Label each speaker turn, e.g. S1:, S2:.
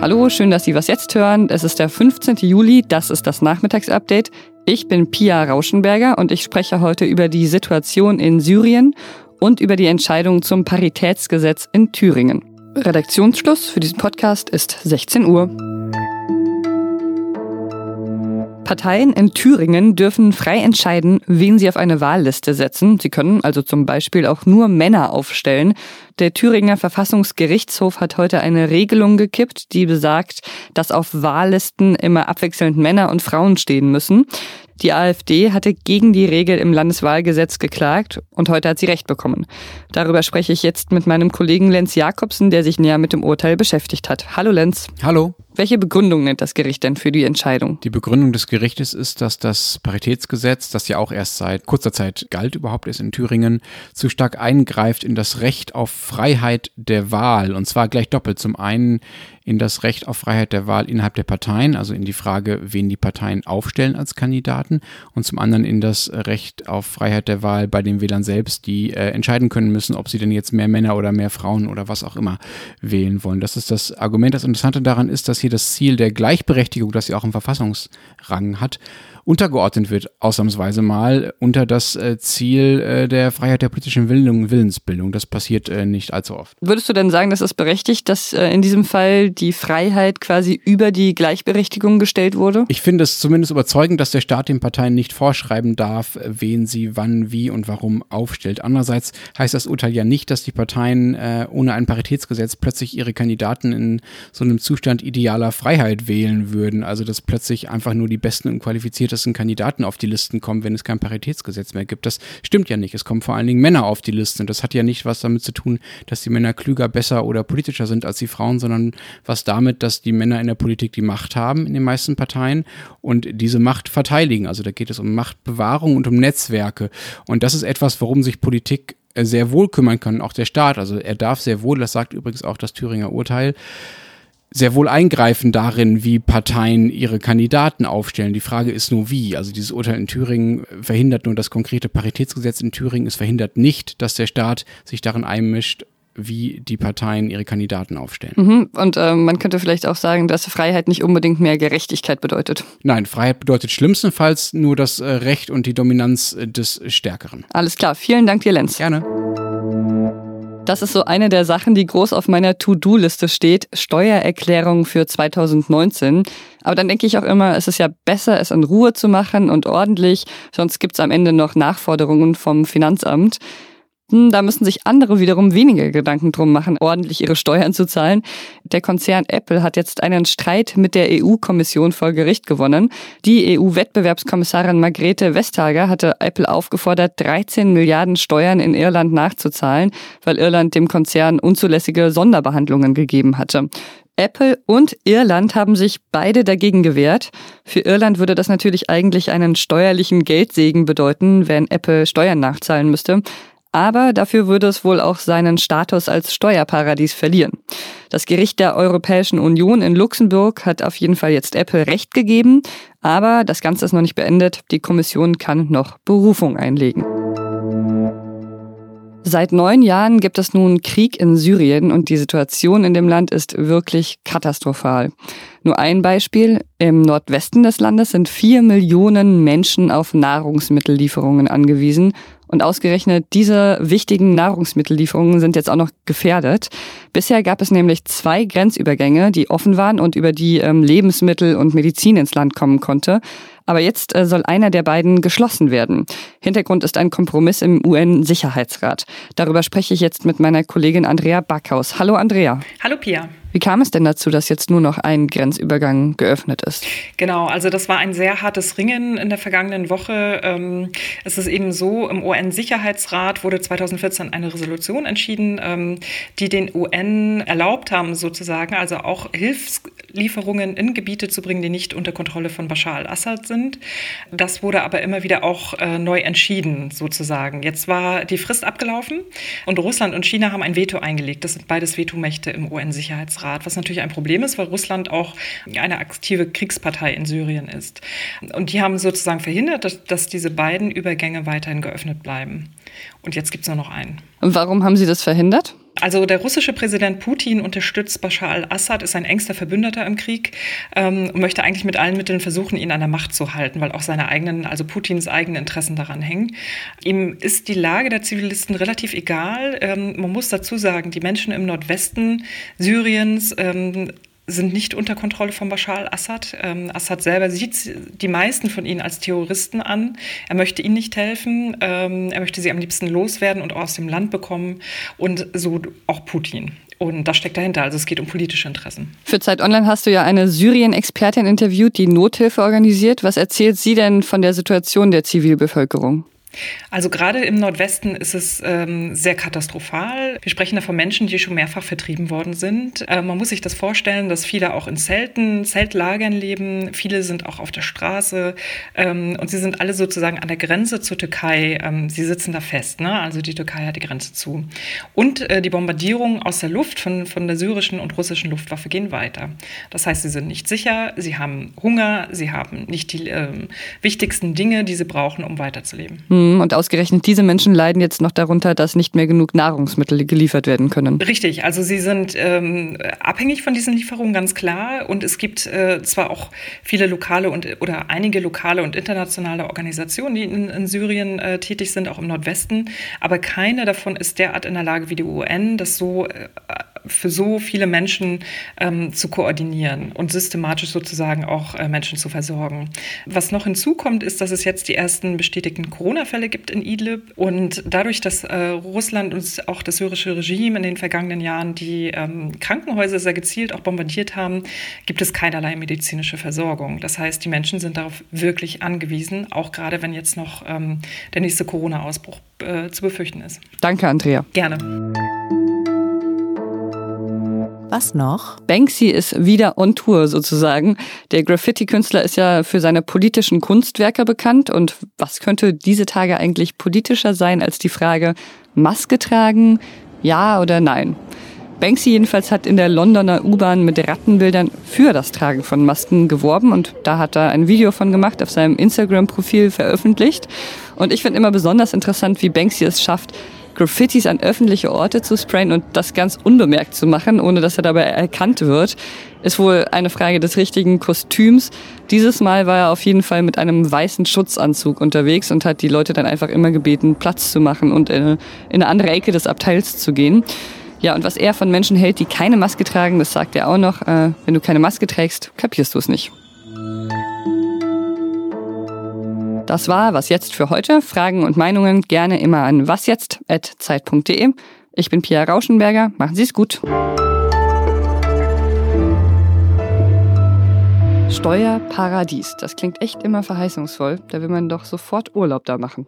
S1: Hallo, schön, dass Sie was jetzt hören. Es ist der 15. Juli, das ist das Nachmittagsupdate. Ich bin Pia Rauschenberger und ich spreche heute über die Situation in Syrien und über die Entscheidung zum Paritätsgesetz in Thüringen. Redaktionsschluss für diesen Podcast ist 16 Uhr. Parteien in Thüringen dürfen frei entscheiden, wen sie auf eine Wahlliste setzen. Sie können also zum Beispiel auch nur Männer aufstellen. Der Thüringer Verfassungsgerichtshof hat heute eine Regelung gekippt, die besagt, dass auf Wahllisten immer abwechselnd Männer und Frauen stehen müssen. Die AfD hatte gegen die Regel im Landeswahlgesetz geklagt und heute hat sie Recht bekommen. Darüber spreche ich jetzt mit meinem Kollegen Lenz Jakobsen, der sich näher mit dem Urteil beschäftigt hat. Hallo Lenz.
S2: Hallo.
S1: Welche Begründung nennt das Gericht denn für die Entscheidung?
S2: Die Begründung des Gerichtes ist, dass das Paritätsgesetz, das ja auch erst seit kurzer Zeit galt überhaupt ist in Thüringen, zu stark eingreift in das Recht auf Freiheit der Wahl. Und zwar gleich doppelt. Zum einen in das Recht auf Freiheit der Wahl innerhalb der Parteien, also in die Frage, wen die Parteien aufstellen als Kandidaten. Und zum anderen in das Recht auf Freiheit der Wahl bei den Wählern selbst, die äh, entscheiden können müssen, ob sie denn jetzt mehr Männer oder mehr Frauen oder was auch immer wählen wollen. Das ist das Argument. Das Interessante daran ist, dass hier das Ziel der Gleichberechtigung, das sie auch im Verfassungsrang hat, untergeordnet wird, ausnahmsweise mal, unter das äh, Ziel äh, der Freiheit der politischen Bildung, Willensbildung. Das passiert äh, nicht allzu oft.
S1: Würdest du denn sagen, dass es berechtigt, dass in diesem Fall die Freiheit quasi über die Gleichberechtigung gestellt wurde?
S2: Ich finde es zumindest überzeugend, dass der Staat den Parteien nicht vorschreiben darf, wen sie wann, wie und warum aufstellt. Andererseits heißt das Urteil ja nicht, dass die Parteien äh, ohne ein Paritätsgesetz plötzlich ihre Kandidaten in so einem Zustand idealer Freiheit wählen würden. Also dass plötzlich einfach nur die besten und qualifiziertesten Kandidaten auf die Listen kommen, wenn es kein Paritätsgesetz mehr gibt. Das stimmt ja nicht. Es kommen vor allen Dingen Männer auf die Listen. Das hat ja nicht was damit zu tun, dass die Männer klüger, besser oder politischer sind als die Frauen, sondern was damit, dass die Männer in der Politik die Macht haben in den meisten Parteien und diese Macht verteidigen. Also da geht es um Machtbewahrung und um Netzwerke. Und das ist etwas, worum sich Politik äh, sehr wohl kümmern kann, auch der Staat. Also er darf sehr wohl, das sagt übrigens auch das Thüringer Urteil, sehr wohl eingreifen darin, wie Parteien ihre Kandidaten aufstellen. Die Frage ist nur wie. Also dieses Urteil in Thüringen verhindert nur das konkrete Paritätsgesetz in Thüringen. Es verhindert nicht, dass der Staat sich darin einmischt, wie die Parteien ihre Kandidaten aufstellen.
S1: Mhm. Und äh, man könnte vielleicht auch sagen, dass Freiheit nicht unbedingt mehr Gerechtigkeit bedeutet.
S2: Nein, Freiheit bedeutet schlimmstenfalls nur das äh, Recht und die Dominanz äh, des Stärkeren.
S1: Alles klar. Vielen Dank dir, Lenz.
S2: Gerne.
S1: Das ist so eine der Sachen, die groß auf meiner To-Do-Liste steht. Steuererklärung für 2019. Aber dann denke ich auch immer, es ist ja besser, es in Ruhe zu machen und ordentlich. Sonst gibt es am Ende noch Nachforderungen vom Finanzamt. Hm, da müssen sich andere wiederum weniger Gedanken drum machen, ordentlich ihre Steuern zu zahlen. Der Konzern Apple hat jetzt einen Streit mit der EU-Kommission vor Gericht gewonnen. Die EU-Wettbewerbskommissarin Margrethe Vestager hatte Apple aufgefordert, 13 Milliarden Steuern in Irland nachzuzahlen, weil Irland dem Konzern unzulässige Sonderbehandlungen gegeben hatte. Apple und Irland haben sich beide dagegen gewehrt. Für Irland würde das natürlich eigentlich einen steuerlichen Geldsegen bedeuten, wenn Apple Steuern nachzahlen müsste aber dafür würde es wohl auch seinen Status als Steuerparadies verlieren. Das Gericht der Europäischen Union in Luxemburg hat auf jeden Fall jetzt Apple recht gegeben, aber das Ganze ist noch nicht beendet. Die Kommission kann noch Berufung einlegen. Seit neun Jahren gibt es nun Krieg in Syrien und die Situation in dem Land ist wirklich katastrophal. Nur ein Beispiel. Im Nordwesten des Landes sind vier Millionen Menschen auf Nahrungsmittellieferungen angewiesen und ausgerechnet diese wichtigen Nahrungsmittellieferungen sind jetzt auch noch gefährdet. Bisher gab es nämlich zwei Grenzübergänge, die offen waren und über die ähm, Lebensmittel und Medizin ins Land kommen konnte. Aber jetzt äh, soll einer der beiden geschlossen werden. Hintergrund ist ein Kompromiss im UN-Sicherheitsrat. Darüber spreche ich jetzt mit meiner Kollegin Andrea Backhaus. Hallo Andrea.
S3: Hallo Pia.
S1: Wie kam es denn dazu, dass jetzt nur noch ein Grenzübergang geöffnet ist?
S3: Genau, also das war ein sehr hartes Ringen in der vergangenen Woche. Ähm, es ist eben so, im UN-Sicherheitsrat wurde 2014 eine Resolution entschieden, ähm, die den UN erlaubt haben, sozusagen, also auch Hilfslieferungen in Gebiete zu bringen, die nicht unter Kontrolle von Bashar al-Assad sind. Das wurde aber immer wieder auch äh, neu entschieden, sozusagen. Jetzt war die Frist abgelaufen und Russland und China haben ein Veto eingelegt. Das sind beides Vetomächte im UN-Sicherheitsrat. Sicherheitsrat, was natürlich ein Problem ist, weil Russland auch eine aktive Kriegspartei in Syrien ist. Und die haben sozusagen verhindert, dass, dass diese beiden Übergänge weiterhin geöffnet bleiben. Und jetzt gibt es nur noch einen.
S1: Warum haben sie das verhindert?
S3: Also der russische Präsident Putin unterstützt Bashar al-Assad, ist ein engster Verbündeter im Krieg ähm, und möchte eigentlich mit allen Mitteln versuchen, ihn an der Macht zu halten, weil auch seine eigenen, also Putins eigenen Interessen daran hängen. Ihm ist die Lage der Zivilisten relativ egal. Ähm, man muss dazu sagen, die Menschen im Nordwesten Syriens ähm, sind nicht unter Kontrolle von Bashar al-Assad. Ähm, Assad selber sieht die meisten von ihnen als Terroristen an. Er möchte ihnen nicht helfen. Ähm, er möchte sie am liebsten loswerden und aus dem Land bekommen. Und so auch Putin. Und das steckt dahinter. Also es geht um politische Interessen.
S1: Für Zeit Online hast du ja eine Syrien-Expertin interviewt, die Nothilfe organisiert. Was erzählt sie denn von der Situation der Zivilbevölkerung?
S3: Also gerade im Nordwesten ist es ähm, sehr katastrophal. Wir sprechen da von Menschen, die schon mehrfach vertrieben worden sind. Äh, man muss sich das vorstellen, dass viele auch in Zelten, Zeltlagern leben. Viele sind auch auf der Straße ähm, und sie sind alle sozusagen an der Grenze zur Türkei. Ähm, sie sitzen da fest. Ne? Also die Türkei hat die Grenze zu. Und äh, die Bombardierungen aus der Luft von, von der syrischen und russischen Luftwaffe gehen weiter. Das heißt, sie sind nicht sicher, sie haben Hunger, sie haben nicht die äh, wichtigsten Dinge, die sie brauchen, um weiterzuleben.
S1: Hm. Mhm, und ausgerechnet diese Menschen leiden jetzt noch darunter, dass nicht mehr genug Nahrungsmittel geliefert werden können.
S3: Richtig, also sie sind ähm, abhängig von diesen Lieferungen, ganz klar. Und es gibt äh, zwar auch viele lokale und oder einige lokale und internationale Organisationen, die in, in Syrien äh, tätig sind, auch im Nordwesten, aber keine davon ist derart in der Lage wie die UN, das so äh, für so viele Menschen ähm, zu koordinieren und systematisch sozusagen auch äh, Menschen zu versorgen. Was noch hinzukommt, ist, dass es jetzt die ersten bestätigten Corona-Fälle gibt in Idlib und dadurch, dass äh, Russland und auch das syrische Regime in den vergangenen Jahren die ähm, Krankenhäuser sehr gezielt auch bombardiert haben, gibt es keinerlei medizinische Versorgung. Das heißt, die Menschen sind darauf wirklich angewiesen, auch gerade wenn jetzt noch ähm, der nächste Corona-Ausbruch äh, zu befürchten ist.
S1: Danke, Andrea.
S3: Gerne.
S4: Was noch?
S1: Banksy ist wieder on Tour sozusagen. Der Graffiti-Künstler ist ja für seine politischen Kunstwerke bekannt. Und was könnte diese Tage eigentlich politischer sein als die Frage, Maske tragen, ja oder nein? Banksy jedenfalls hat in der Londoner U-Bahn mit Rattenbildern für das Tragen von Masken geworben und da hat er ein Video von gemacht, auf seinem Instagram-Profil veröffentlicht. Und ich finde immer besonders interessant, wie Banksy es schafft, Graffitis an öffentliche Orte zu sprayen und das ganz unbemerkt zu machen, ohne dass er dabei erkannt wird, ist wohl eine Frage des richtigen Kostüms. Dieses Mal war er auf jeden Fall mit einem weißen Schutzanzug unterwegs und hat die Leute dann einfach immer gebeten, Platz zu machen und in eine andere Ecke des Abteils zu gehen. Ja, und was er von Menschen hält, die keine Maske tragen, das sagt er auch noch. Äh, wenn du keine Maske trägst, kapierst du es nicht. Das war Was jetzt für heute. Fragen und Meinungen gerne immer an wasjetzt.zeit.de. Ich bin Pia Rauschenberger. Machen Sie es gut. Steuerparadies. Das klingt echt immer verheißungsvoll. Da will man doch sofort Urlaub da machen.